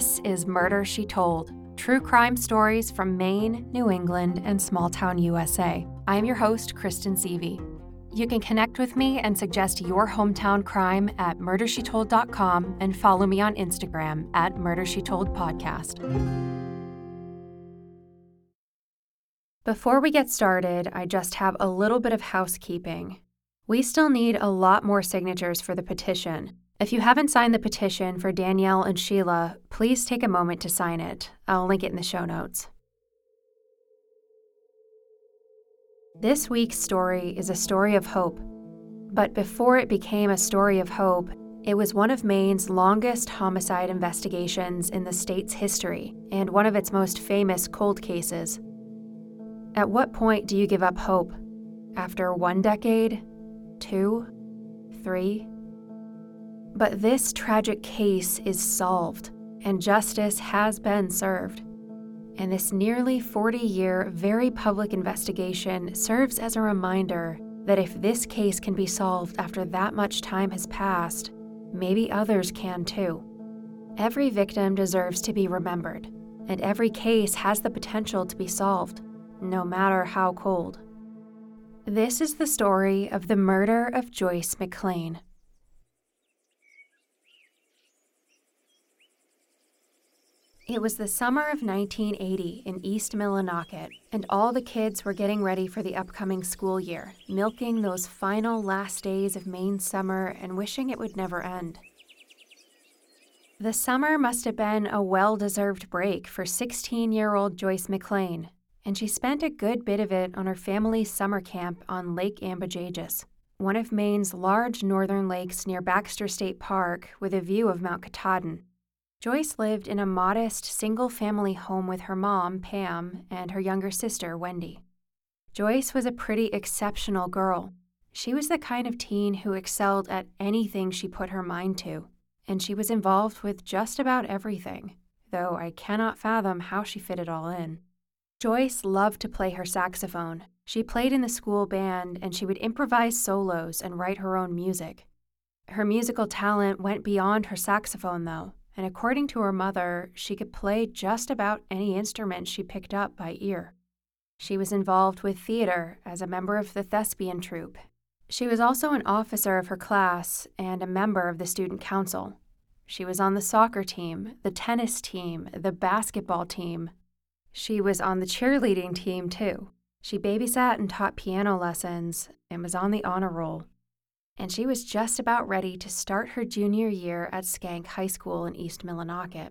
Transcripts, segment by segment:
This is Murder She Told true crime stories from Maine, New England, and small town USA. I'm your host, Kristen Seavey. You can connect with me and suggest your hometown crime at murdershetold.com and follow me on Instagram at murdershetoldpodcast. Before we get started, I just have a little bit of housekeeping. We still need a lot more signatures for the petition. If you haven't signed the petition for Danielle and Sheila, please take a moment to sign it. I'll link it in the show notes. This week's story is a story of hope. But before it became a story of hope, it was one of Maine's longest homicide investigations in the state's history and one of its most famous cold cases. At what point do you give up hope? After one decade? Two? Three? But this tragic case is solved, and justice has been served. And this nearly 40 year, very public investigation serves as a reminder that if this case can be solved after that much time has passed, maybe others can too. Every victim deserves to be remembered, and every case has the potential to be solved, no matter how cold. This is the story of the murder of Joyce McLain. It was the summer of 1980 in East Millinocket, and all the kids were getting ready for the upcoming school year, milking those final last days of Maine summer and wishing it would never end. The summer must have been a well deserved break for 16 year old Joyce McLain, and she spent a good bit of it on her family's summer camp on Lake Ambajejus, one of Maine's large northern lakes near Baxter State Park with a view of Mount Katahdin. Joyce lived in a modest single family home with her mom, Pam, and her younger sister, Wendy. Joyce was a pretty exceptional girl. She was the kind of teen who excelled at anything she put her mind to, and she was involved with just about everything, though I cannot fathom how she fit it all in. Joyce loved to play her saxophone. She played in the school band and she would improvise solos and write her own music. Her musical talent went beyond her saxophone, though and according to her mother, she could play just about any instrument she picked up by ear. She was involved with theater as a member of the thespian troupe. She was also an officer of her class and a member of the student council. She was on the soccer team, the tennis team, the basketball team. She was on the cheerleading team, too. She babysat and taught piano lessons and was on the honor roll and she was just about ready to start her junior year at Schenck High School in East Millinocket.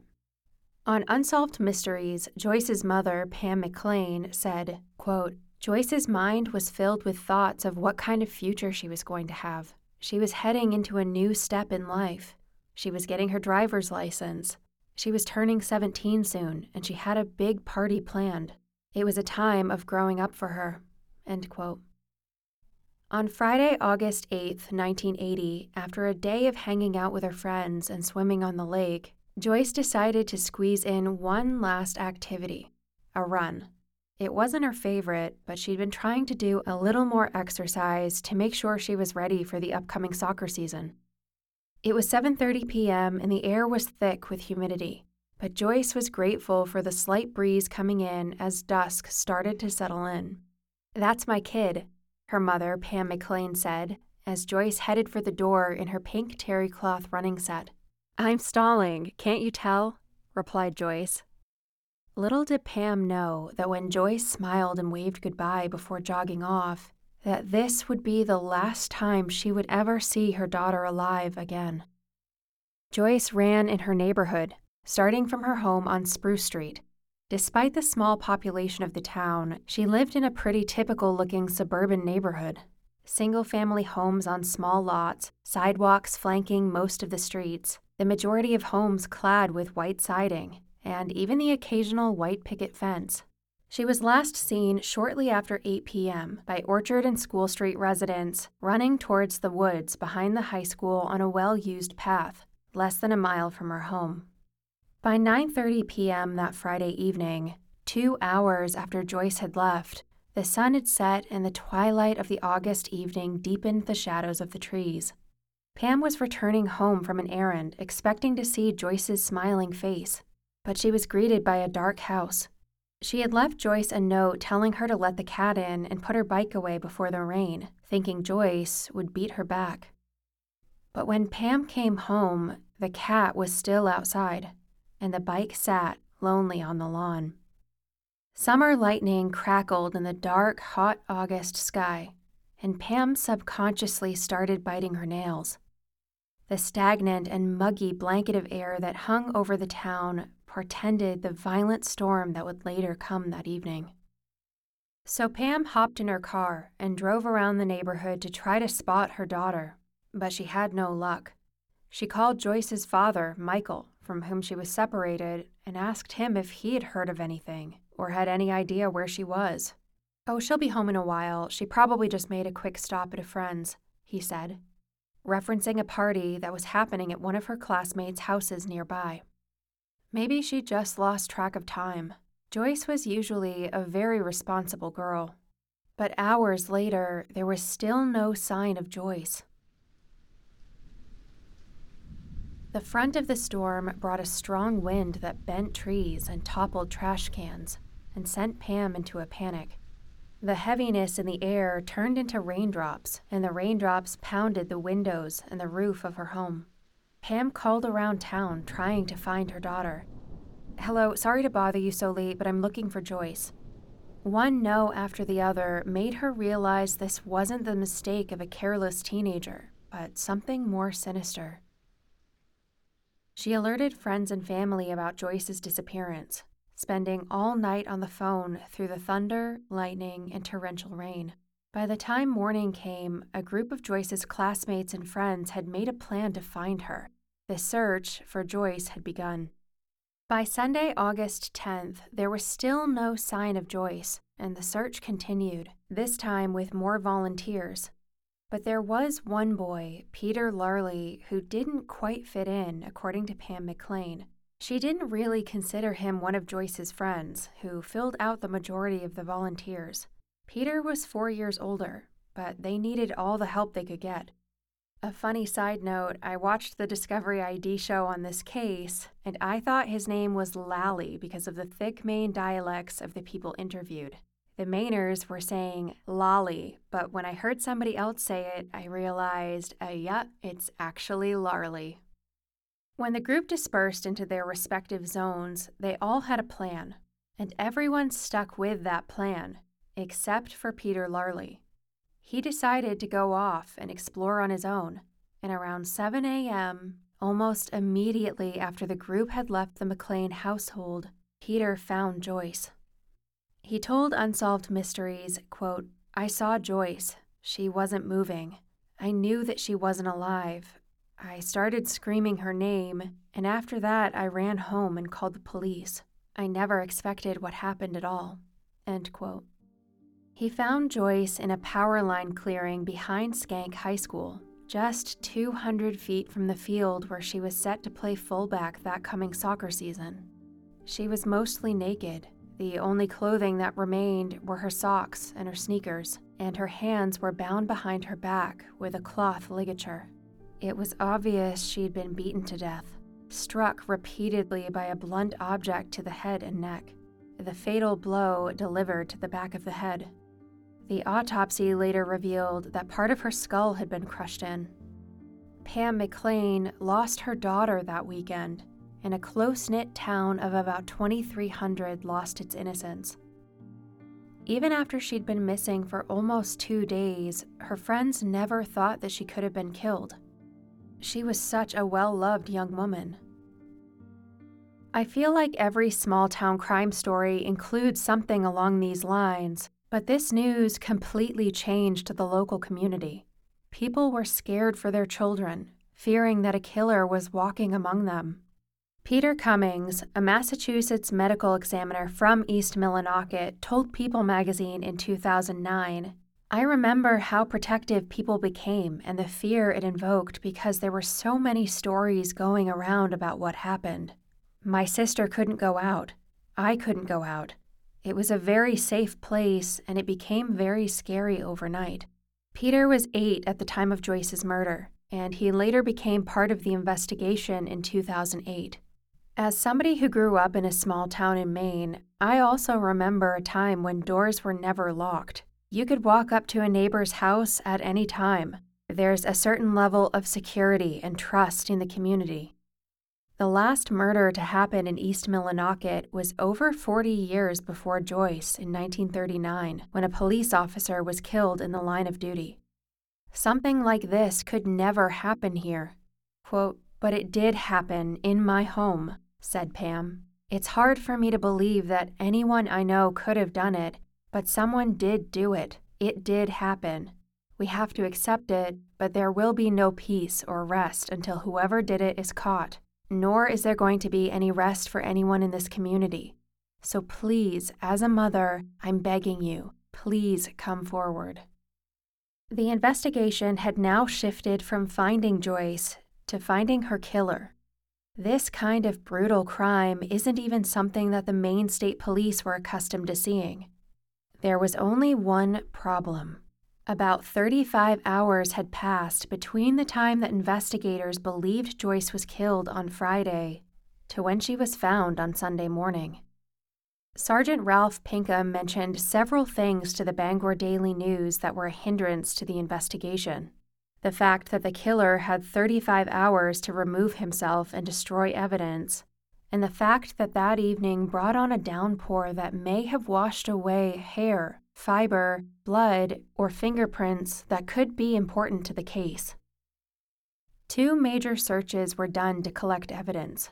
On Unsolved Mysteries, Joyce's mother, Pam McLain, said, quote, Joyce's mind was filled with thoughts of what kind of future she was going to have. She was heading into a new step in life. She was getting her driver's license. She was turning 17 soon, and she had a big party planned. It was a time of growing up for her. End quote. On Friday, August 8, 1980, after a day of hanging out with her friends and swimming on the lake, Joyce decided to squeeze in one last activity a run. It wasn't her favorite, but she'd been trying to do a little more exercise to make sure she was ready for the upcoming soccer season. It was 7:30 p.m. and the air was thick with humidity, but Joyce was grateful for the slight breeze coming in as dusk started to settle in. That's my kid, her mother, Pam McLain, said as Joyce headed for the door in her pink terry cloth running set. I'm stalling, can't you tell? replied Joyce. Little did Pam know that when Joyce smiled and waved goodbye before jogging off, that this would be the last time she would ever see her daughter alive again. Joyce ran in her neighborhood, starting from her home on Spruce Street, Despite the small population of the town, she lived in a pretty typical looking suburban neighborhood. Single family homes on small lots, sidewalks flanking most of the streets, the majority of homes clad with white siding, and even the occasional white picket fence. She was last seen shortly after 8 p.m. by Orchard and School Street residents running towards the woods behind the high school on a well used path, less than a mile from her home. By 9:30 p.m. that Friday evening, 2 hours after Joyce had left, the sun had set and the twilight of the August evening deepened the shadows of the trees. Pam was returning home from an errand, expecting to see Joyce's smiling face. but she was greeted by a dark house. She had left Joyce a note telling her to let the cat in and put her bike away before the rain, thinking Joyce would beat her back. But when Pam came home, the cat was still outside, and the bike sat lonely on the lawn. Summer lightning crackled in the dark, hot August sky, and Pam subconsciously started biting her nails. The stagnant and muggy blanket of air that hung over the town portended the violent storm that would later come that evening. So Pam hopped in her car and drove around the neighborhood to try to spot her daughter, but she had no luck. She called Joyce's father, Michael, from whom she was separated, and asked him if he had heard of anything or had any idea where she was. Oh, she'll be home in a while. She probably just made a quick stop at a friend's, he said, referencing a party that was happening at one of her classmates' houses nearby. Maybe she just lost track of time. Joyce was usually a very responsible girl. But hours later, there was still no sign of Joyce. The front of the storm brought a strong wind that bent trees and toppled trash cans and sent Pam into a panic. The heaviness in the air turned into raindrops, and the raindrops pounded the windows and the roof of her home. Pam called around town trying to find her daughter. Hello, sorry to bother you so late, but I'm looking for Joyce. One no after the other made her realize this wasn't the mistake of a careless teenager, but something more sinister. She alerted friends and family about Joyce's disappearance, spending all night on the phone through the thunder, lightning, and torrential rain. By the time morning came, a group of Joyce's classmates and friends had made a plan to find her. The search for Joyce had begun. By Sunday, August 10th, there was still no sign of Joyce, and the search continued, this time with more volunteers. But there was one boy, Peter Larley, who didn't quite fit in, according to Pam McLain. She didn't really consider him one of Joyce's friends, who filled out the majority of the volunteers. Peter was four years older, but they needed all the help they could get. A funny side note I watched the Discovery ID show on this case, and I thought his name was Lally because of the thick Maine dialects of the people interviewed. The Mainers were saying lolly, but when I heard somebody else say it, I realized, uh, yeah, it's actually Larly. When the group dispersed into their respective zones, they all had a plan, and everyone stuck with that plan except for Peter Larley. He decided to go off and explore on his own, and around 7 a.m., almost immediately after the group had left the McLain household, Peter found Joyce. He told Unsolved Mysteries, quote, I saw Joyce. She wasn't moving. I knew that she wasn't alive. I started screaming her name, and after that, I ran home and called the police. I never expected what happened at all. End quote. He found Joyce in a power line clearing behind Schenck High School, just 200 feet from the field where she was set to play fullback that coming soccer season. She was mostly naked. The only clothing that remained were her socks and her sneakers, and her hands were bound behind her back with a cloth ligature. It was obvious she'd been beaten to death, struck repeatedly by a blunt object to the head and neck, the fatal blow delivered to the back of the head. The autopsy later revealed that part of her skull had been crushed in. Pam McLain lost her daughter that weekend, and a close knit town of about 2,300 lost its innocence. Even after she'd been missing for almost two days, her friends never thought that she could have been killed. She was such a well loved young woman. I feel like every small town crime story includes something along these lines, but this news completely changed the local community. People were scared for their children, fearing that a killer was walking among them. Peter Cummings, a Massachusetts medical examiner from East Millinocket, told People magazine in 2009 I remember how protective people became and the fear it invoked because there were so many stories going around about what happened. My sister couldn't go out. I couldn't go out. It was a very safe place, and it became very scary overnight. Peter was eight at the time of Joyce's murder, and he later became part of the investigation in 2008. As somebody who grew up in a small town in Maine, I also remember a time when doors were never locked. You could walk up to a neighbor's house at any time. There's a certain level of security and trust in the community. The last murder to happen in East Millinocket was over 40 years before Joyce in 1939, when a police officer was killed in the line of duty. Something like this could never happen here. Quote, but it did happen in my home, said Pam. It's hard for me to believe that anyone I know could have done it, but someone did do it. It did happen. We have to accept it, but there will be no peace or rest until whoever did it is caught nor is there going to be any rest for anyone in this community. So please, as a mother, I'm begging you, please come forward. The investigation had now shifted from finding Joyce to finding her killer. This kind of brutal crime isn't even something that the Maine State Police were accustomed to seeing. There was only one problem. About 35 hours had passed between the time that investigators believed Joyce was killed on Friday to when she was found on Sunday morning. Sergeant Ralph Pinkham mentioned several things to the Bangor Daily News that were a hindrance to the investigation. The fact that the killer had 35 hours to remove himself and destroy evidence, and the fact that that evening brought on a downpour that may have washed away hair, fiber, blood, or fingerprints that could be important to the case. Two major searches were done to collect evidence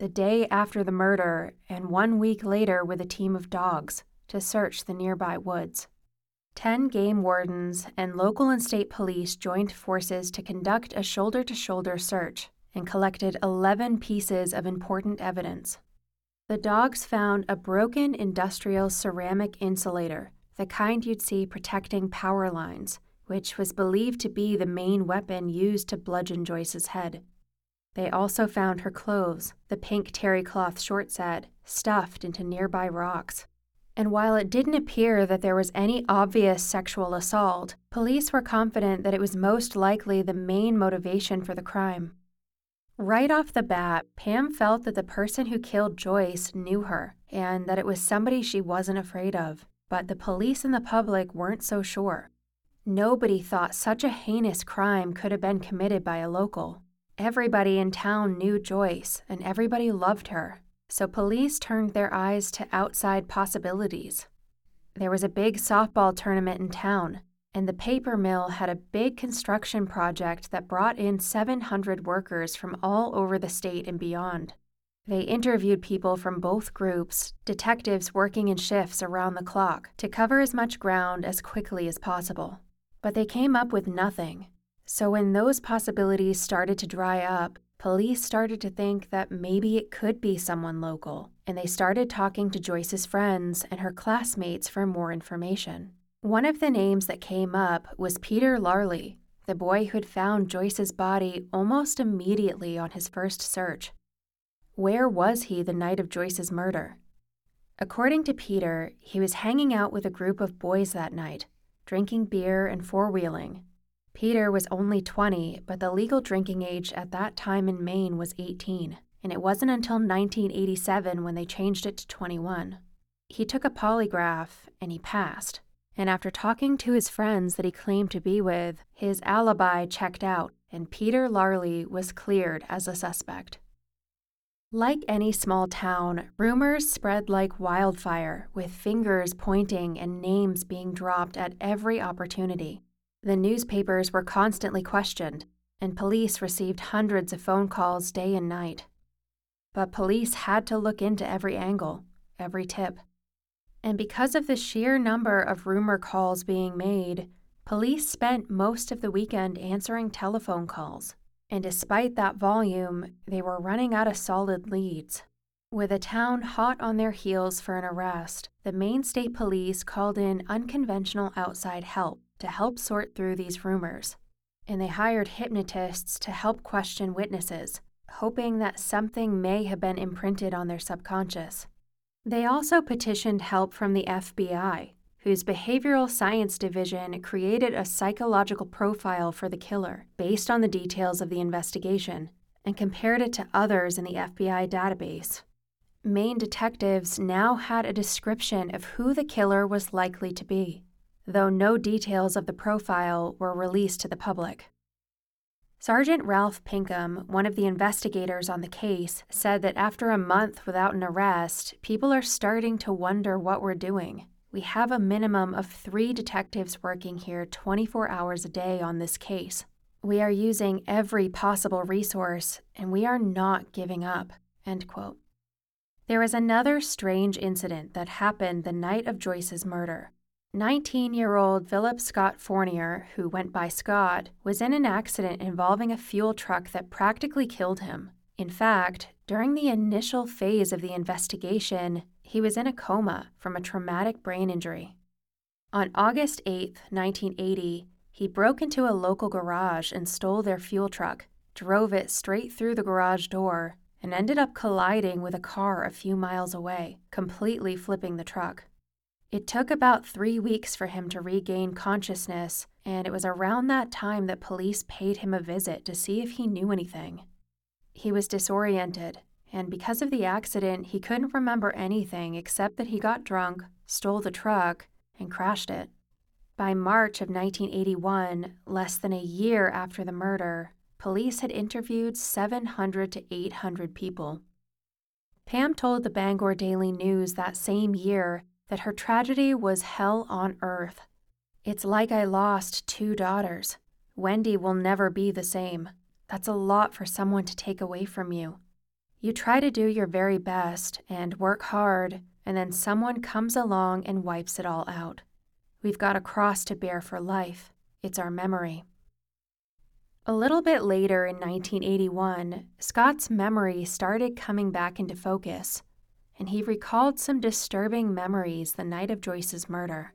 the day after the murder and one week later with a team of dogs to search the nearby woods. Ten game wardens and local and state police joined forces to conduct a shoulder to shoulder search and collected 11 pieces of important evidence. The dogs found a broken industrial ceramic insulator the kind you'd see protecting power lines, which was believed to be the main weapon used to bludgeon Joyce's head. They also found her clothes, the pink terry cloth short set, stuffed into nearby rocks. And while it didn't appear that there was any obvious sexual assault, police were confident that it was most likely the main motivation for the crime. Right off the bat, Pam felt that the person who killed Joyce knew her and that it was somebody she wasn't afraid of but the police and the public weren't so sure. Nobody thought such a heinous crime could have been committed by a local. Everybody in town knew Joyce, and everybody loved her, so police turned their eyes to outside possibilities. There was a big softball tournament in town, and the paper mill had a big construction project that brought in 700 workers from all over the state and beyond. They interviewed people from both groups, detectives working in shifts around the clock, to cover as much ground as quickly as possible. But they came up with nothing. So when those possibilities started to dry up, police started to think that maybe it could be someone local, and they started talking to Joyce's friends and her classmates for more information. One of the names that came up was Peter Larley, the boy who had found Joyce's body almost immediately on his first search. Where was he the night of Joyce's murder? According to Peter, he was hanging out with a group of boys that night, drinking beer and four wheeling. Peter was only 20, but the legal drinking age at that time in Maine was 18, and it wasn't until 1987 when they changed it to 21. He took a polygraph and he passed. And after talking to his friends that he claimed to be with, his alibi checked out, and Peter Larley was cleared as a suspect. Like any small town, rumors spread like wildfire, with fingers pointing and names being dropped at every opportunity. The newspapers were constantly questioned, and police received hundreds of phone calls day and night. But police had to look into every angle, every tip. And because of the sheer number of rumor calls being made, police spent most of the weekend answering telephone calls. And despite that volume, they were running out of solid leads. With a town hot on their heels for an arrest, the Maine State Police called in unconventional outside help to help sort through these rumors. And they hired hypnotists to help question witnesses, hoping that something may have been imprinted on their subconscious. They also petitioned help from the FBI, whose behavioral science division created a psychological profile for the killer based on the details of the investigation, and compared it to others in the FBI database. Maine detectives now had a description of who the killer was likely to be, though no details of the profile were released to the public. Sergeant Ralph Pinkham, one of the investigators on the case, said that after a month without an arrest, people are starting to wonder what we're doing. We have a minimum of three detectives working here 24 hours a day on this case. We are using every possible resource, and we are not giving up. End quote. There was another strange incident that happened the night of Joyce's murder. 19 year old Philip Scott Fournier, who went by Scott, was in an accident involving a fuel truck that practically killed him. In fact, during the initial phase of the investigation, he was in a coma from a traumatic brain injury. On August 8, 1980, he broke into a local garage and stole their fuel truck, drove it straight through the garage door, and ended up colliding with a car a few miles away, completely flipping the truck. It took about three weeks for him to regain consciousness, and it was around that time that police paid him a visit to see if he knew anything. He was disoriented, and because of the accident, he couldn't remember anything except that he got drunk, stole the truck, and crashed it. By March of 1981, less than a year after the murder, police had interviewed 700 to 800 people. Pam told the Bangor Daily News that same year that her tragedy was hell on earth. It's like I lost two daughters. Wendy will never be the same. That's a lot for someone to take away from you. You try to do your very best and work hard, and then someone comes along and wipes it all out. We've got a cross to bear for life. It's our memory. A little bit later in 1981, Scott's memory started coming back into focus, and he recalled some disturbing memories the night of Joyce's murder.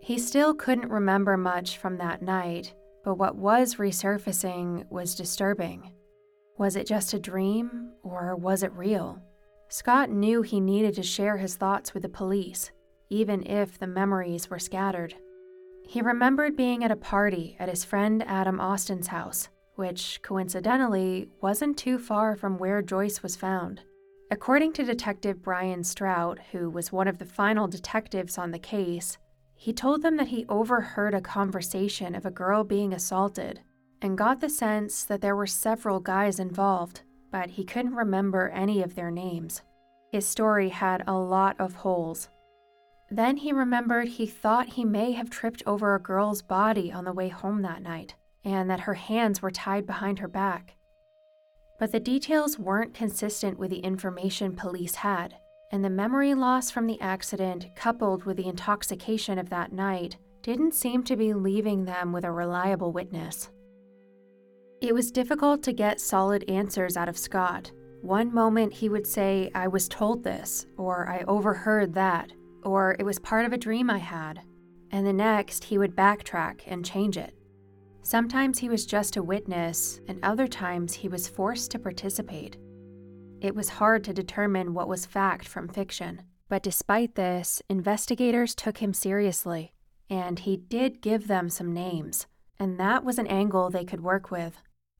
He still couldn't remember much from that night, but what was resurfacing was disturbing. Was it just a dream, or was it real? Scott knew he needed to share his thoughts with the police, even if the memories were scattered. He remembered being at a party at his friend Adam Austin's house, which, coincidentally, wasn't too far from where Joyce was found. According to Detective Brian Strout, who was one of the final detectives on the case, he told them that he overheard a conversation of a girl being assaulted and got the sense that there were several guys involved, but he couldn't remember any of their names. His story had a lot of holes, then he remembered he thought he may have tripped over a girl's body on the way home that night, and that her hands were tied behind her back. But the details weren't consistent with the information police had, and the memory loss from the accident, coupled with the intoxication of that night, didn't seem to be leaving them with a reliable witness. It was difficult to get solid answers out of Scott. One moment he would say, I was told this, or I overheard that, or it was part of a dream I had, and the next he would backtrack and change it. Sometimes he was just a witness, and other times he was forced to participate. It was hard to determine what was fact from fiction, but despite this, investigators took him seriously, and he did give them some names, and that was an angle they could work with.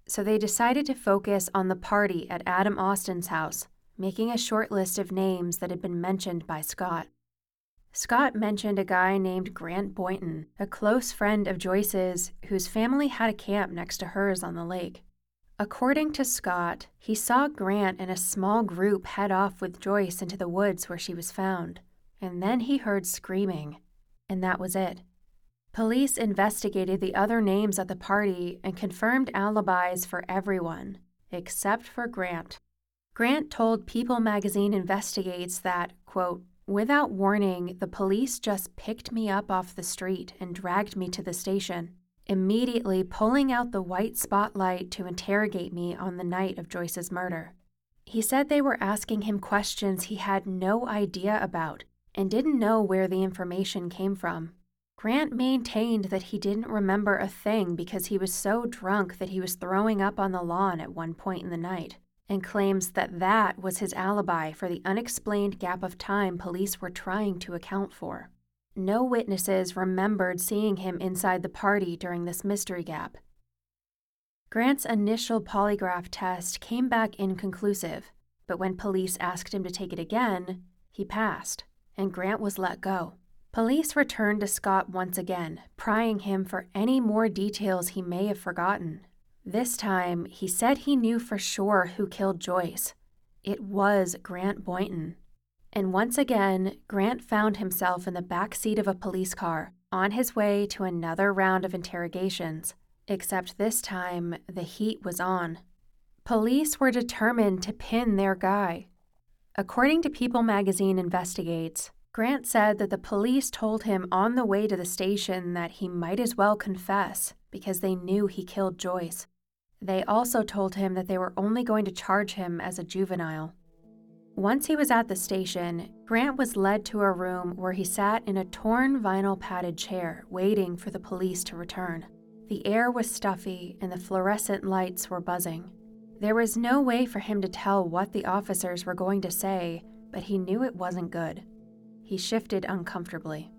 So they decided to focus on the party at Adam Austin's house, making a short list of names that had been mentioned by Scott. Scott mentioned a guy named Grant Boynton, a close friend of Joyce's, whose family had a camp next to hers on the lake. According to Scott, he saw Grant and a small group head off with Joyce into the woods where she was found, and then he heard screaming, and that was it. Police investigated the other names at the party and confirmed alibis for everyone, except for Grant. Grant told People magazine investigates that, quote, Without warning, the police just picked me up off the street and dragged me to the station, immediately pulling out the white spotlight to interrogate me on the night of Joyce's murder. He said they were asking him questions he had no idea about and didn't know where the information came from. Grant maintained that he didn't remember a thing because he was so drunk that he was throwing up on the lawn at one point in the night and claims that that was his alibi for the unexplained gap of time police were trying to account for. No witnesses remembered seeing him inside the party during this mystery gap. Grant's initial polygraph test came back inconclusive, but when police asked him to take it again, he passed, and Grant was let go. Police returned to Scott once again, prying him for any more details he may have forgotten. This time, he said he knew for sure who killed Joyce. It was Grant Boynton. And once again, Grant found himself in the back seat of a police car, on his way to another round of interrogations. Except this time, the heat was on. Police were determined to pin their guy. According to People magazine Investigates, Grant said that the police told him on the way to the station that he might as well confess because they knew he killed Joyce. They also told him that they were only going to charge him as a juvenile. Once he was at the station, Grant was led to a room where he sat in a torn vinyl padded chair, waiting for the police to return. The air was stuffy and the fluorescent lights were buzzing. There was no way for him to tell what the officers were going to say, but he knew it wasn't good. He shifted uncomfortably.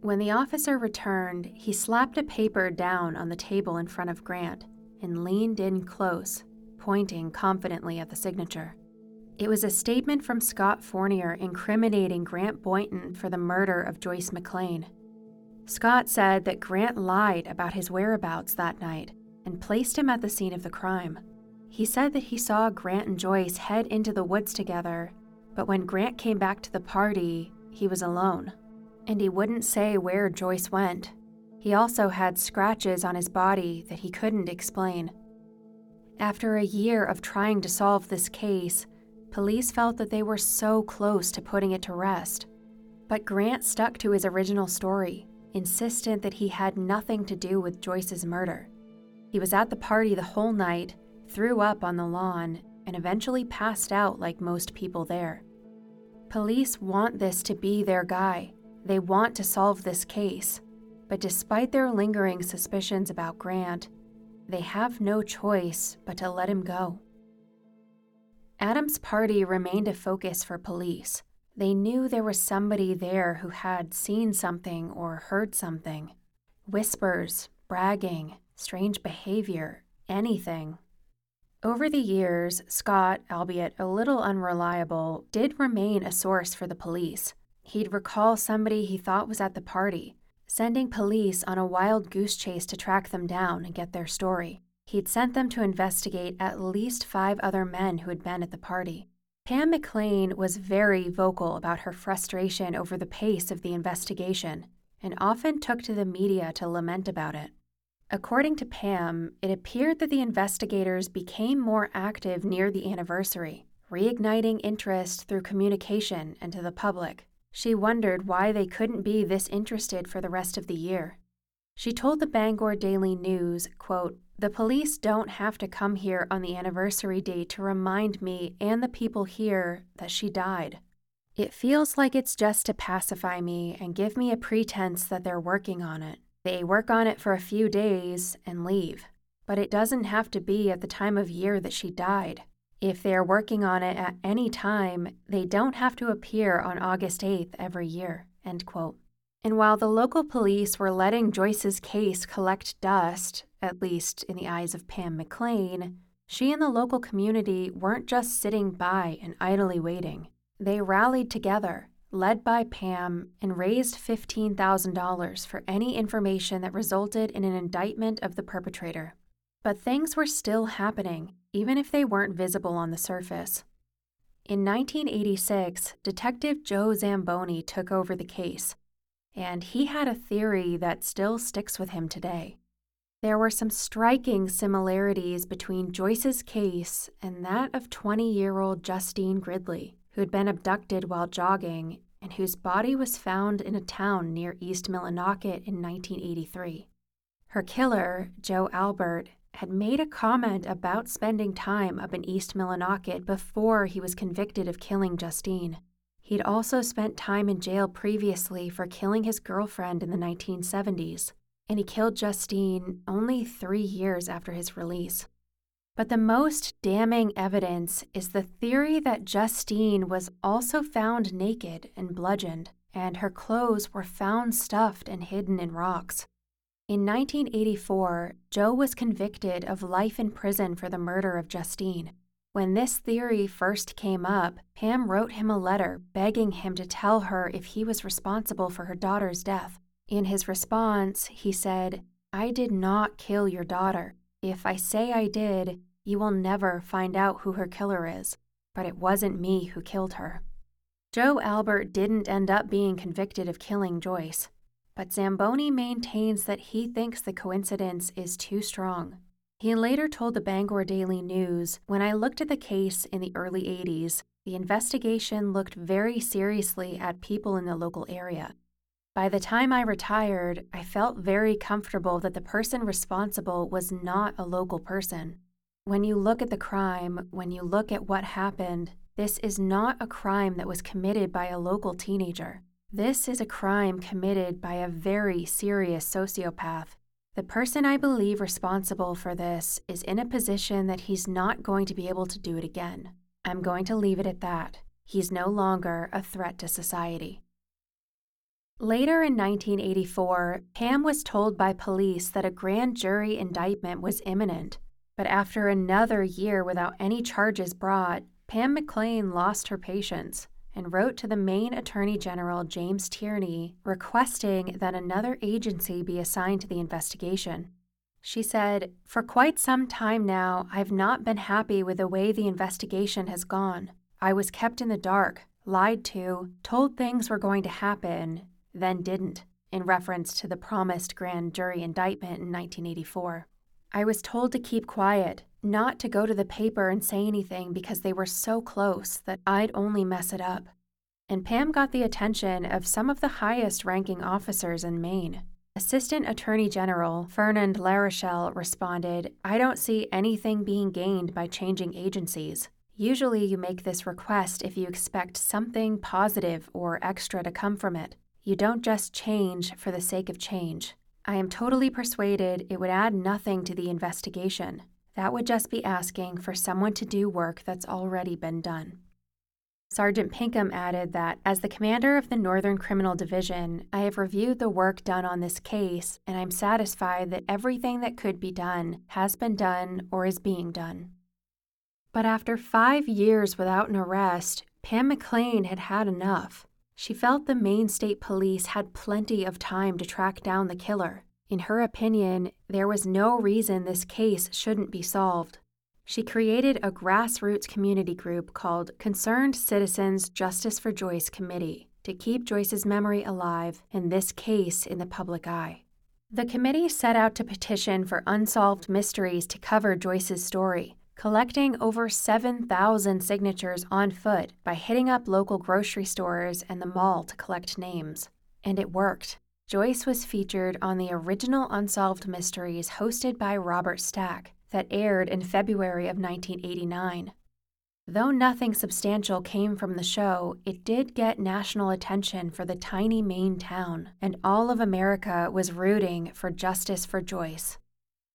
When the officer returned, he slapped a paper down on the table in front of Grant and leaned in close, pointing confidently at the signature. It was a statement from Scott Fournier incriminating Grant Boynton for the murder of Joyce McLain. Scott said that Grant lied about his whereabouts that night and placed him at the scene of the crime. He said that he saw Grant and Joyce head into the woods together, but when Grant came back to the party, he was alone, and he wouldn't say where Joyce went he also had scratches on his body that he couldn't explain. After a year of trying to solve this case, police felt that they were so close to putting it to rest. But Grant stuck to his original story, insistent that he had nothing to do with Joyce's murder. He was at the party the whole night, threw up on the lawn, and eventually passed out like most people there. Police want this to be their guy. They want to solve this case. But despite their lingering suspicions about Grant, they have no choice but to let him go. Adam's party remained a focus for police. They knew there was somebody there who had seen something or heard something. Whispers, bragging, strange behavior, anything. Over the years, Scott, albeit a little unreliable, did remain a source for the police. He'd recall somebody he thought was at the party, sending police on a wild goose chase to track them down and get their story. He'd sent them to investigate at least five other men who had been at the party. Pam McLain was very vocal about her frustration over the pace of the investigation and often took to the media to lament about it. According to Pam, it appeared that the investigators became more active near the anniversary, reigniting interest through communication and to the public. She wondered why they couldn't be this interested for the rest of the year. She told the Bangor Daily News, quote, The police don't have to come here on the anniversary day to remind me and the people here that she died. It feels like it's just to pacify me and give me a pretense that they're working on it. They work on it for a few days and leave. But it doesn't have to be at the time of year that she died. If they are working on it at any time, they don't have to appear on August 8th every year. End quote. And while the local police were letting Joyce's case collect dust, at least in the eyes of Pam McLain, she and the local community weren't just sitting by and idly waiting. They rallied together, led by Pam, and raised $15,000 for any information that resulted in an indictment of the perpetrator. But things were still happening, even if they weren't visible on the surface. In 1986, Detective Joe Zamboni took over the case, and he had a theory that still sticks with him today. There were some striking similarities between Joyce's case and that of 20 year old Justine Gridley, who had been abducted while jogging and whose body was found in a town near East Millinocket in 1983. Her killer, Joe Albert, had made a comment about spending time up in East Millinocket before he was convicted of killing Justine. He'd also spent time in jail previously for killing his girlfriend in the 1970s, and he killed Justine only three years after his release. But the most damning evidence is the theory that Justine was also found naked and bludgeoned, and her clothes were found stuffed and hidden in rocks. In 1984, Joe was convicted of life in prison for the murder of Justine. When this theory first came up, Pam wrote him a letter begging him to tell her if he was responsible for her daughter's death. In his response, he said, I did not kill your daughter. If I say I did, you will never find out who her killer is. But it wasn't me who killed her. Joe Albert didn't end up being convicted of killing Joyce, but Zamboni maintains that he thinks the coincidence is too strong. He later told the Bangor Daily News When I looked at the case in the early 80s, the investigation looked very seriously at people in the local area. By the time I retired, I felt very comfortable that the person responsible was not a local person. When you look at the crime, when you look at what happened, this is not a crime that was committed by a local teenager. This is a crime committed by a very serious sociopath. The person I believe responsible for this is in a position that he's not going to be able to do it again. I'm going to leave it at that. He's no longer a threat to society. Later in 1984, Pam was told by police that a grand jury indictment was imminent. But after another year without any charges brought, Pam McLain lost her patience and wrote to the Maine Attorney General James Tierney requesting that another agency be assigned to the investigation. She said, For quite some time now, I've not been happy with the way the investigation has gone. I was kept in the dark, lied to, told things were going to happen, then didn't, in reference to the promised grand jury indictment in 1984. I was told to keep quiet, not to go to the paper and say anything because they were so close that I'd only mess it up. And Pam got the attention of some of the highest ranking officers in Maine. Assistant Attorney General Fernand LaRochelle responded, I don't see anything being gained by changing agencies. Usually, you make this request if you expect something positive or extra to come from it. You don't just change for the sake of change. I am totally persuaded it would add nothing to the investigation. That would just be asking for someone to do work that's already been done. Sergeant Pinkham added that, as the commander of the Northern Criminal Division, I have reviewed the work done on this case and I'm satisfied that everything that could be done has been done or is being done. But after five years without an arrest, Pam McLain had had enough. She felt the Maine State Police had plenty of time to track down the killer, in her opinion, there was no reason this case shouldn't be solved. She created a grassroots community group called Concerned Citizens Justice for Joyce Committee to keep Joyce's memory alive and this case in the public eye. The committee set out to petition for unsolved mysteries to cover Joyce's story, collecting over 7,000 signatures on foot by hitting up local grocery stores and the mall to collect names. And it worked. Joyce was featured on the original Unsolved Mysteries hosted by Robert Stack that aired in February of 1989. Though nothing substantial came from the show, it did get national attention for the tiny Maine town, and all of America was rooting for justice for Joyce.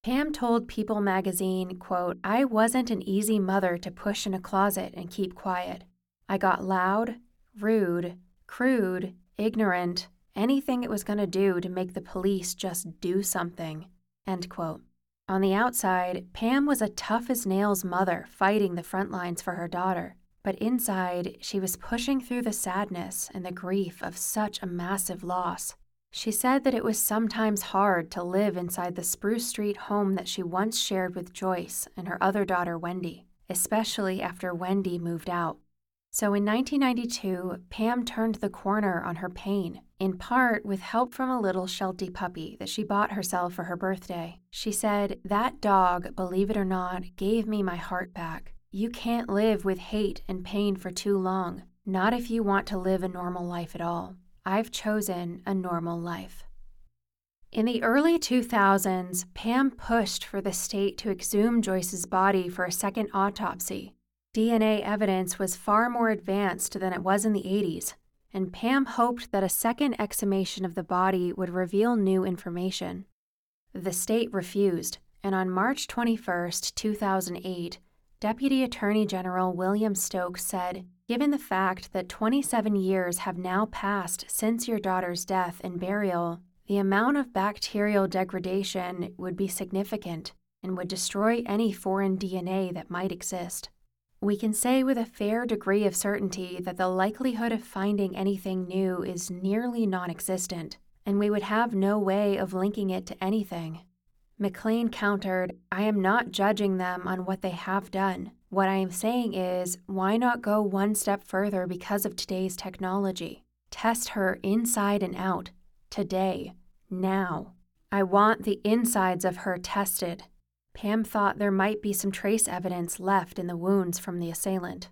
Pam told People magazine, quote, I wasn't an easy mother to push in a closet and keep quiet. I got loud, rude, crude, ignorant, anything it was going to do to make the police just do something. End quote. On the outside, Pam was a tough as nails mother fighting the front lines for her daughter. But inside, she was pushing through the sadness and the grief of such a massive loss. She said that it was sometimes hard to live inside the Spruce Street home that she once shared with Joyce and her other daughter, Wendy, especially after Wendy moved out. So in 1992, Pam turned the corner on her pain, in part with help from a little Sheltie puppy that she bought herself for her birthday. She said, That dog, believe it or not, gave me my heart back. You can't live with hate and pain for too long, not if you want to live a normal life at all. I've chosen a normal life. In the early 2000s, Pam pushed for the state to exhume Joyce's body for a second autopsy DNA evidence was far more advanced than it was in the 80s, and Pam hoped that a second exhumation of the body would reveal new information. The state refused, and on March 21, 2008, Deputy Attorney General William Stokes said, Given the fact that 27 years have now passed since your daughter's death and burial, the amount of bacterial degradation would be significant and would destroy any foreign DNA that might exist. We can say with a fair degree of certainty that the likelihood of finding anything new is nearly non existent, and we would have no way of linking it to anything. McLain countered, I am not judging them on what they have done. What I am saying is, why not go one step further because of today's technology? Test her inside and out, today, now. I want the insides of her tested, Pam thought there might be some trace evidence left in the wounds from the assailant.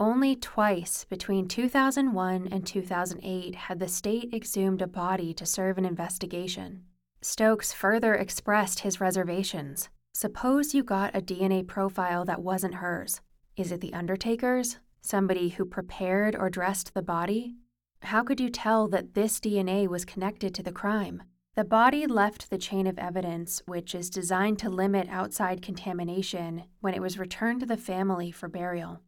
Only twice between 2001 and 2008 had the state exhumed a body to serve an investigation. Stokes further expressed his reservations. Suppose you got a DNA profile that wasn't hers. Is it the Undertaker's? Somebody who prepared or dressed the body? How could you tell that this DNA was connected to the crime? The body left the chain of evidence, which is designed to limit outside contamination, when it was returned to the family for burial.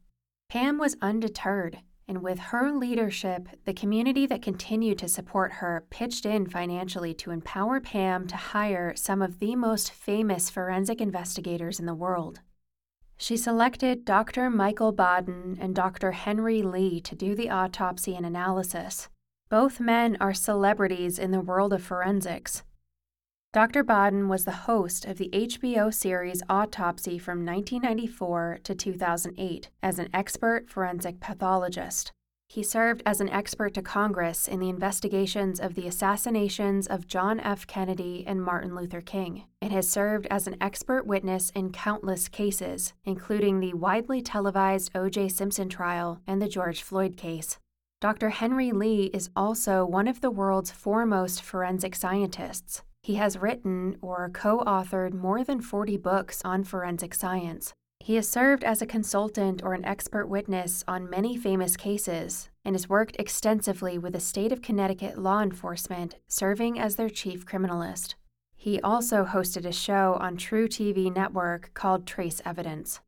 Pam was undeterred, and with her leadership, the community that continued to support her pitched in financially to empower Pam to hire some of the most famous forensic investigators in the world. She selected Dr. Michael Baden and Dr. Henry Lee to do the autopsy and analysis. Both men are celebrities in the world of forensics. Dr. Baden was the host of the HBO series Autopsy from 1994 to 2008 as an expert forensic pathologist. He served as an expert to Congress in the investigations of the assassinations of John F. Kennedy and Martin Luther King, and has served as an expert witness in countless cases, including the widely televised O.J. Simpson trial and the George Floyd case. Dr. Henry Lee is also one of the world's foremost forensic scientists. He has written or co authored more than 40 books on forensic science. He has served as a consultant or an expert witness on many famous cases and has worked extensively with the state of Connecticut law enforcement, serving as their chief criminalist. He also hosted a show on True TV Network called Trace Evidence.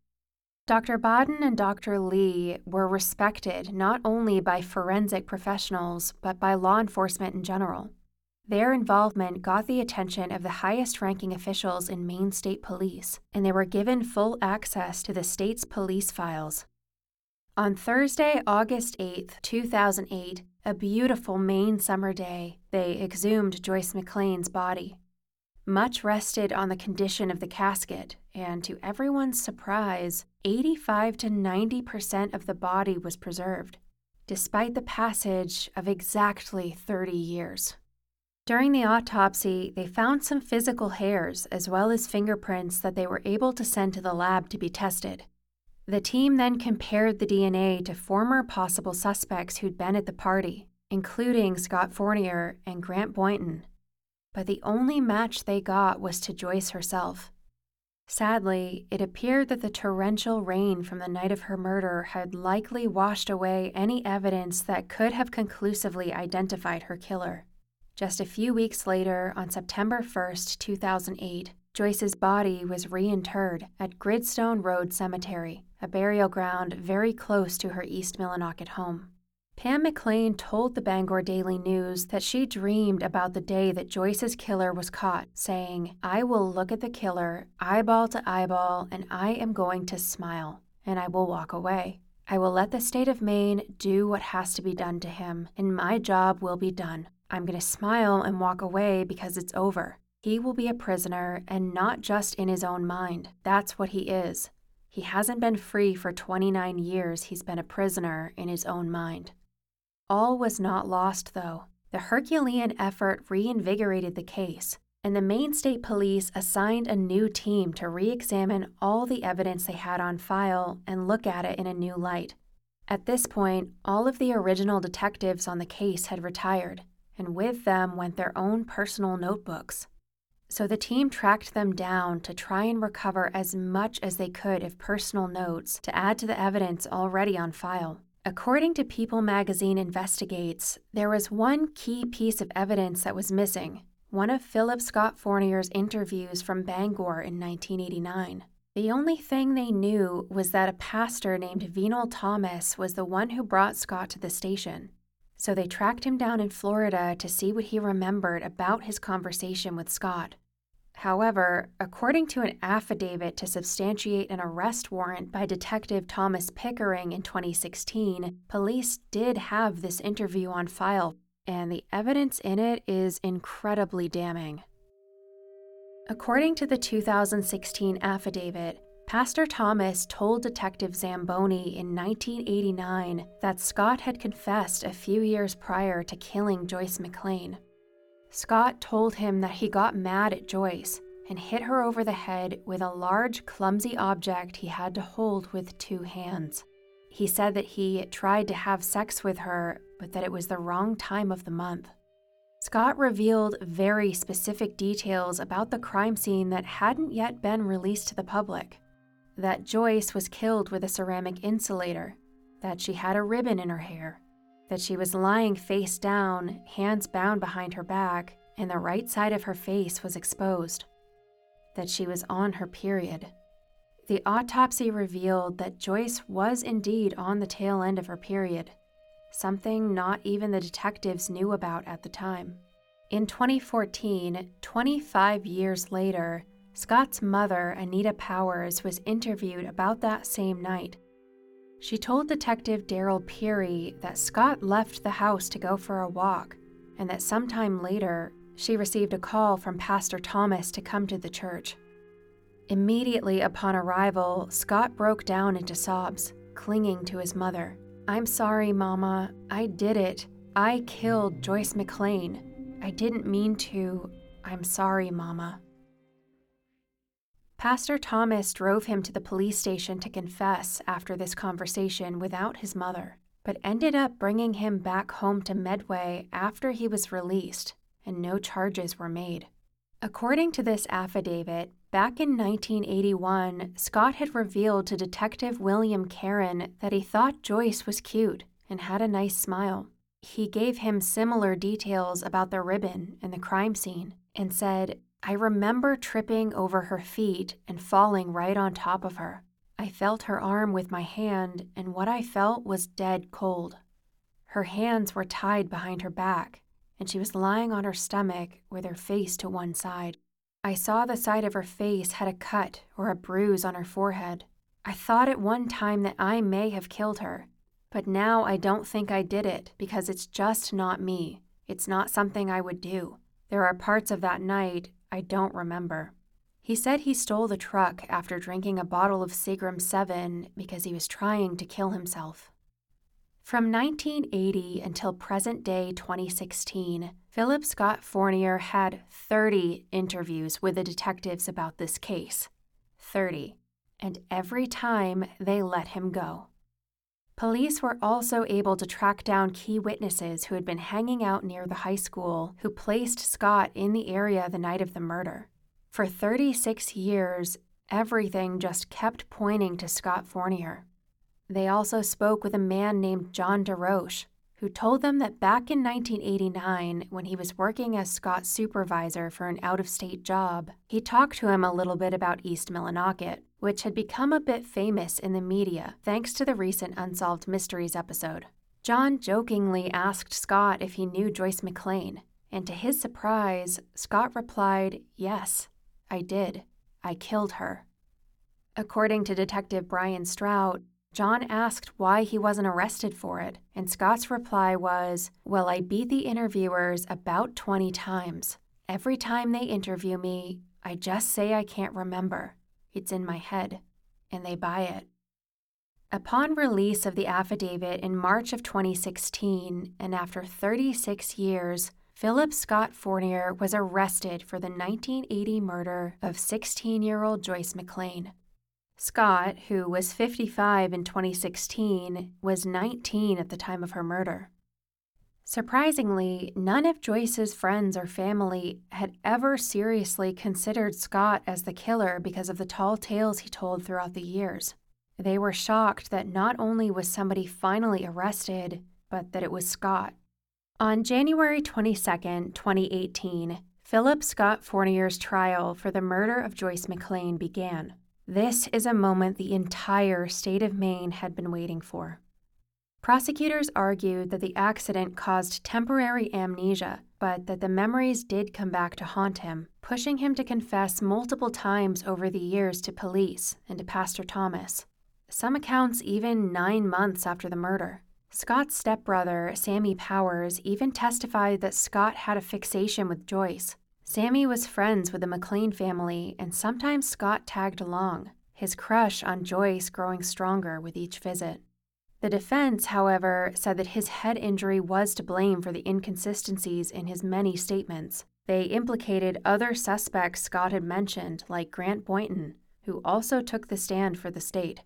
Dr. Baden and Dr. Lee were respected not only by forensic professionals, but by law enforcement in general. Their involvement got the attention of the highest ranking officials in Maine State Police, and they were given full access to the state's police files. On Thursday, August 8, 2008, a beautiful Maine summer day, they exhumed Joyce McLain's body. Much rested on the condition of the casket, and to everyone's surprise, 85 to 90% of the body was preserved, despite the passage of exactly 30 years. During the autopsy, they found some physical hairs as well as fingerprints that they were able to send to the lab to be tested. The team then compared the DNA to former possible suspects who'd been at the party, including Scott Fournier and Grant Boynton, but the only match they got was to Joyce herself. Sadly, it appeared that the torrential rain from the night of her murder had likely washed away any evidence that could have conclusively identified her killer. Just a few weeks later, on September 1, 2008, Joyce's body was reinterred at Gridstone Road Cemetery, a burial ground very close to her East Millinocket home. Pam McLain told the Bangor Daily News that she dreamed about the day that Joyce's killer was caught, saying, I will look at the killer, eyeball to eyeball, and I am going to smile, and I will walk away. I will let the state of Maine do what has to be done to him, and my job will be done. I'm going to smile and walk away because it's over. He will be a prisoner, and not just in his own mind. That's what he is. He hasn't been free for 29 years, he's been a prisoner in his own mind. All was not lost, though. The Herculean effort reinvigorated the case, and the Maine State Police assigned a new team to re examine all the evidence they had on file and look at it in a new light. At this point, all of the original detectives on the case had retired, and with them went their own personal notebooks. So the team tracked them down to try and recover as much as they could of personal notes to add to the evidence already on file. According to People magazine Investigates, there was one key piece of evidence that was missing one of Philip Scott Fournier's interviews from Bangor in 1989. The only thing they knew was that a pastor named Venal Thomas was the one who brought Scott to the station. so they tracked him down in Florida to see what he remembered about his conversation with Scott. However, according to an affidavit to substantiate an arrest warrant by Detective Thomas Pickering in 2016, police did have this interview on file, and the evidence in it is incredibly damning. According to the 2016 affidavit, Pastor Thomas told Detective Zamboni in 1989 that Scott had confessed a few years prior to killing Joyce McLain. Scott told him that he got mad at Joyce and hit her over the head with a large, clumsy object he had to hold with two hands. He said that he tried to have sex with her, but that it was the wrong time of the month. Scott revealed very specific details about the crime scene that hadn't yet been released to the public that Joyce was killed with a ceramic insulator, that she had a ribbon in her hair, that she was lying face down, hands bound behind her back, and the right side of her face was exposed, that she was on her period. The autopsy revealed that Joyce was indeed on the tail end of her period, something not even the detectives knew about at the time. In 2014, 25 years later, Scott's mother, Anita Powers, was interviewed about that same night. She told Detective Daryl Peary that Scott left the house to go for a walk, and that sometime later, she received a call from Pastor Thomas to come to the church. Immediately upon arrival, Scott broke down into sobs, clinging to his mother. I'm sorry, Mama. I did it. I killed Joyce McLain. I didn't mean to. I'm sorry, Mama. Pastor Thomas drove him to the police station to confess after this conversation without his mother, but ended up bringing him back home to Medway after he was released, and no charges were made. According to this affidavit, back in 1981, Scott had revealed to Detective William Karen that he thought Joyce was cute and had a nice smile. He gave him similar details about the ribbon and the crime scene and said, I remember tripping over her feet and falling right on top of her. I felt her arm with my hand, and what I felt was dead cold. Her hands were tied behind her back, and she was lying on her stomach with her face to one side. I saw the side of her face had a cut or a bruise on her forehead. I thought at one time that I may have killed her, but now I don't think I did it because it's just not me. It's not something I would do. There are parts of that night I don't remember. He said he stole the truck after drinking a bottle of Seagram 7 because he was trying to kill himself. From 1980 until present day 2016, Philip Scott Fournier had 30 interviews with the detectives about this case. 30. And every time they let him go. Police were also able to track down key witnesses who had been hanging out near the high school who placed Scott in the area the night of the murder. For 36 years, everything just kept pointing to Scott Fournier. They also spoke with a man named John DeRoche, who told them that back in 1989, when he was working as Scott's supervisor for an out of state job, he talked to him a little bit about East Millinocket which had become a bit famous in the media thanks to the recent Unsolved Mysteries episode. John jokingly asked Scott if he knew Joyce McLain, and to his surprise, Scott replied, Yes, I did. I killed her. According to Detective Brian Strout, John asked why he wasn't arrested for it, and Scott's reply was, Well, I beat the interviewers about 20 times. Every time they interview me, I just say I can't remember. It's in my head, and they buy it. Upon release of the affidavit in March of 2016, and after 36 years, Philip Scott Fournier was arrested for the 1980 murder of 16 year old Joyce McLain. Scott, who was 55 in 2016, was 19 at the time of her murder. Surprisingly, none of Joyce's friends or family had ever seriously considered Scott as the killer because of the tall tales he told throughout the years. They were shocked that not only was somebody finally arrested, but that it was Scott. On January 22, 2018, Philip Scott Fournier's trial for the murder of Joyce McLain began. This is a moment the entire state of Maine had been waiting for. Prosecutors argued that the accident caused temporary amnesia, but that the memories did come back to haunt him, pushing him to confess multiple times over the years to police and to Pastor Thomas. Some accounts even nine months after the murder. Scott's stepbrother, Sammy Powers, even testified that Scott had a fixation with Joyce. Sammy was friends with the McLain family, and sometimes Scott tagged along, his crush on Joyce growing stronger with each visit. The defense, however, said that his head injury was to blame for the inconsistencies in his many statements. They implicated other suspects Scott had mentioned, like Grant Boynton, who also took the stand for the state.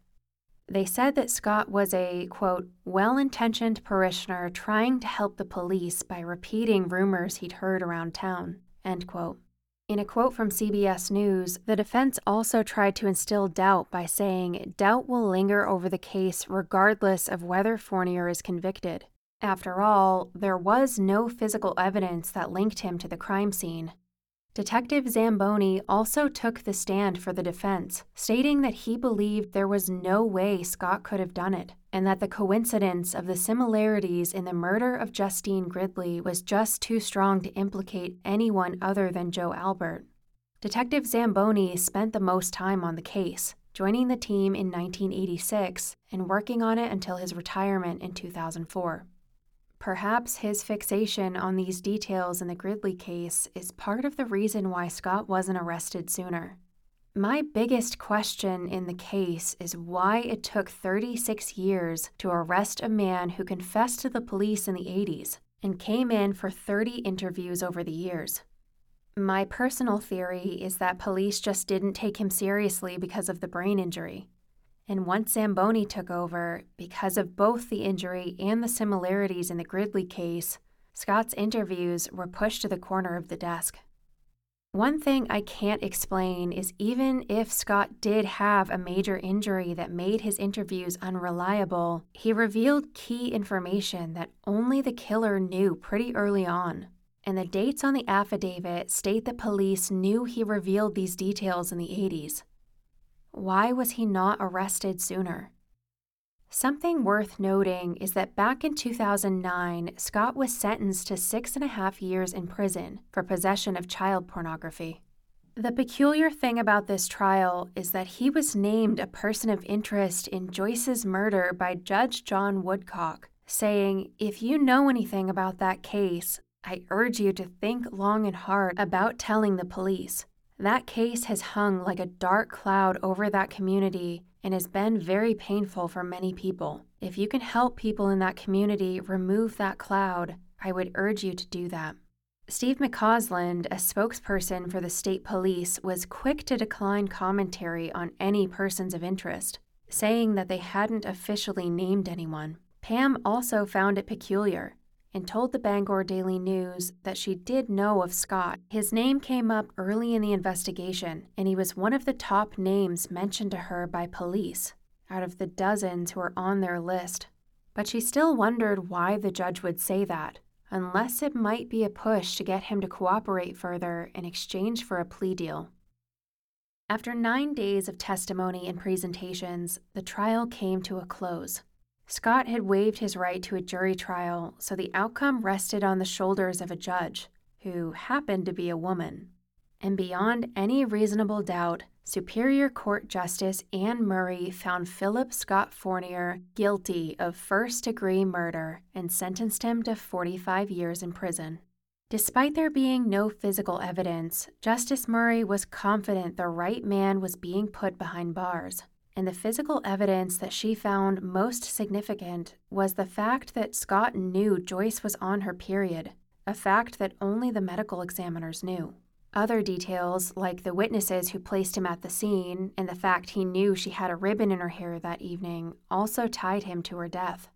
They said that Scott was a, quote, well intentioned parishioner trying to help the police by repeating rumors he'd heard around town, end quote. In a quote from CBS News, the defense also tried to instill doubt by saying doubt will linger over the case regardless of whether Fournier is convicted. After all, there was no physical evidence that linked him to the crime scene. Detective Zamboni also took the stand for the defense, stating that he believed there was no way Scott could have done it, and that the coincidence of the similarities in the murder of Justine Gridley was just too strong to implicate anyone other than Joe Albert. Detective Zamboni spent the most time on the case, joining the team in 1986 and working on it until his retirement in 2004. Perhaps his fixation on these details in the Gridley case is part of the reason why Scott wasn't arrested sooner. My biggest question in the case is why it took 36 years to arrest a man who confessed to the police in the 80s and came in for 30 interviews over the years. My personal theory is that police just didn't take him seriously because of the brain injury. And once Zamboni took over, because of both the injury and the similarities in the Gridley case, Scott's interviews were pushed to the corner of the desk. One thing I can't explain is even if Scott did have a major injury that made his interviews unreliable, he revealed key information that only the killer knew pretty early on. And the dates on the affidavit state that police knew he revealed these details in the 80s. Why was he not arrested sooner? Something worth noting is that back in 2009, Scott was sentenced to six and a half years in prison for possession of child pornography. The peculiar thing about this trial is that he was named a person of interest in Joyce's murder by Judge John Woodcock, saying, If you know anything about that case, I urge you to think long and hard about telling the police. That case has hung like a dark cloud over that community and has been very painful for many people. If you can help people in that community remove that cloud, I would urge you to do that. Steve McCausland, a spokesperson for the state police, was quick to decline commentary on any persons of interest, saying that they hadn't officially named anyone. Pam also found it peculiar and told the Bangor Daily News that she did know of Scott. His name came up early in the investigation, and he was one of the top names mentioned to her by police out of the dozens who were on their list. But she still wondered why the judge would say that, unless it might be a push to get him to cooperate further in exchange for a plea deal. After nine days of testimony and presentations, the trial came to a close. Scott had waived his right to a jury trial, so the outcome rested on the shoulders of a judge, who happened to be a woman. And beyond any reasonable doubt, Superior Court Justice Anne Murray found Philip Scott Fournier guilty of first degree murder and sentenced him to 45 years in prison. Despite there being no physical evidence, Justice Murray was confident the right man was being put behind bars and the physical evidence that she found most significant was the fact that Scott knew Joyce was on her period, a fact that only the medical examiners knew. Other details, like the witnesses who placed him at the scene and the fact he knew she had a ribbon in her hair that evening, also tied him to her death.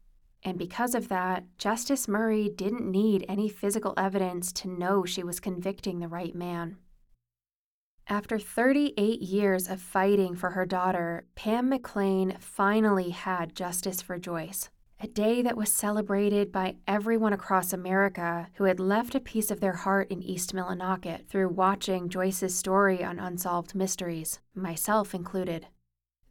And because of that, Justice Murray didn't need any physical evidence to know she was convicting the right man. After 38 years of fighting for her daughter, Pam McLain finally had justice for Joyce. A day that was celebrated by everyone across America who had left a piece of their heart in East Millinocket through watching Joyce's story on Unsolved Mysteries, myself included.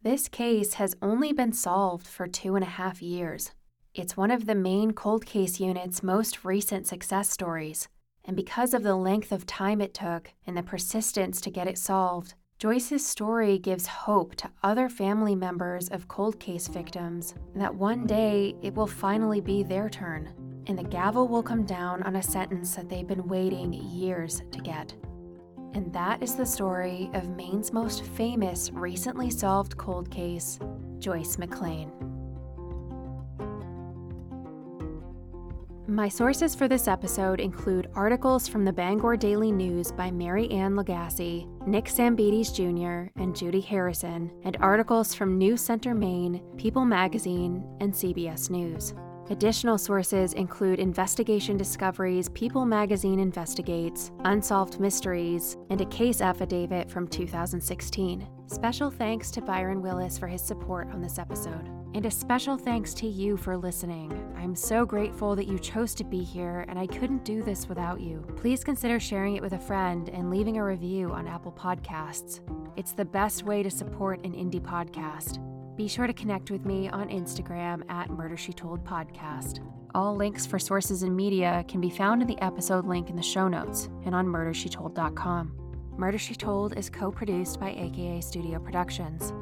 This case has only been solved for two and a half years. It's one of the Maine cold case unit's most recent success stories, and because of the length of time it took and the persistence to get it solved, Joyce's story gives hope to other family members of cold case victims that one day it will finally be their turn, and the gavel will come down on a sentence that they've been waiting years to get. And that is the story of Maine's most famous recently solved cold case, Joyce McLain. My sources for this episode include articles from the Bangor Daily News by Mary Ann Lagasse, Nick Sambides Jr., and Judy Harrison, and articles from News Center Maine, People Magazine, and CBS News. Additional sources include Investigation Discoveries, People Magazine Investigates, Unsolved Mysteries, and a case affidavit from 2016. Special thanks to Byron Willis for his support on this episode. And a special thanks to you for listening. I'm so grateful that you chose to be here, and I couldn't do this without you. Please consider sharing it with a friend and leaving a review on Apple Podcasts. It's the best way to support an indie podcast. Be sure to connect with me on Instagram at Murder She Told Podcast. All links for sources and media can be found in the episode link in the show notes and on murdershetold.com. Murder She Told is co produced by AKA Studio Productions.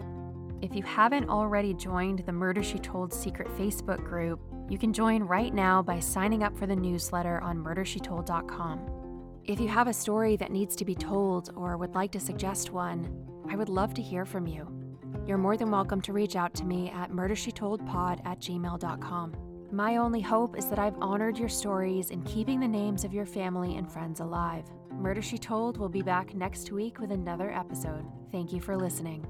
If you haven't already joined the Murder She Told secret Facebook group, you can join right now by signing up for the newsletter on murdershetold.com. If you have a story that needs to be told or would like to suggest one, I would love to hear from you. You're more than welcome to reach out to me at murdershetoldpod at gmail.com. My only hope is that I've honored your stories in keeping the names of your family and friends alive. Murder She Told will be back next week with another episode. Thank you for listening.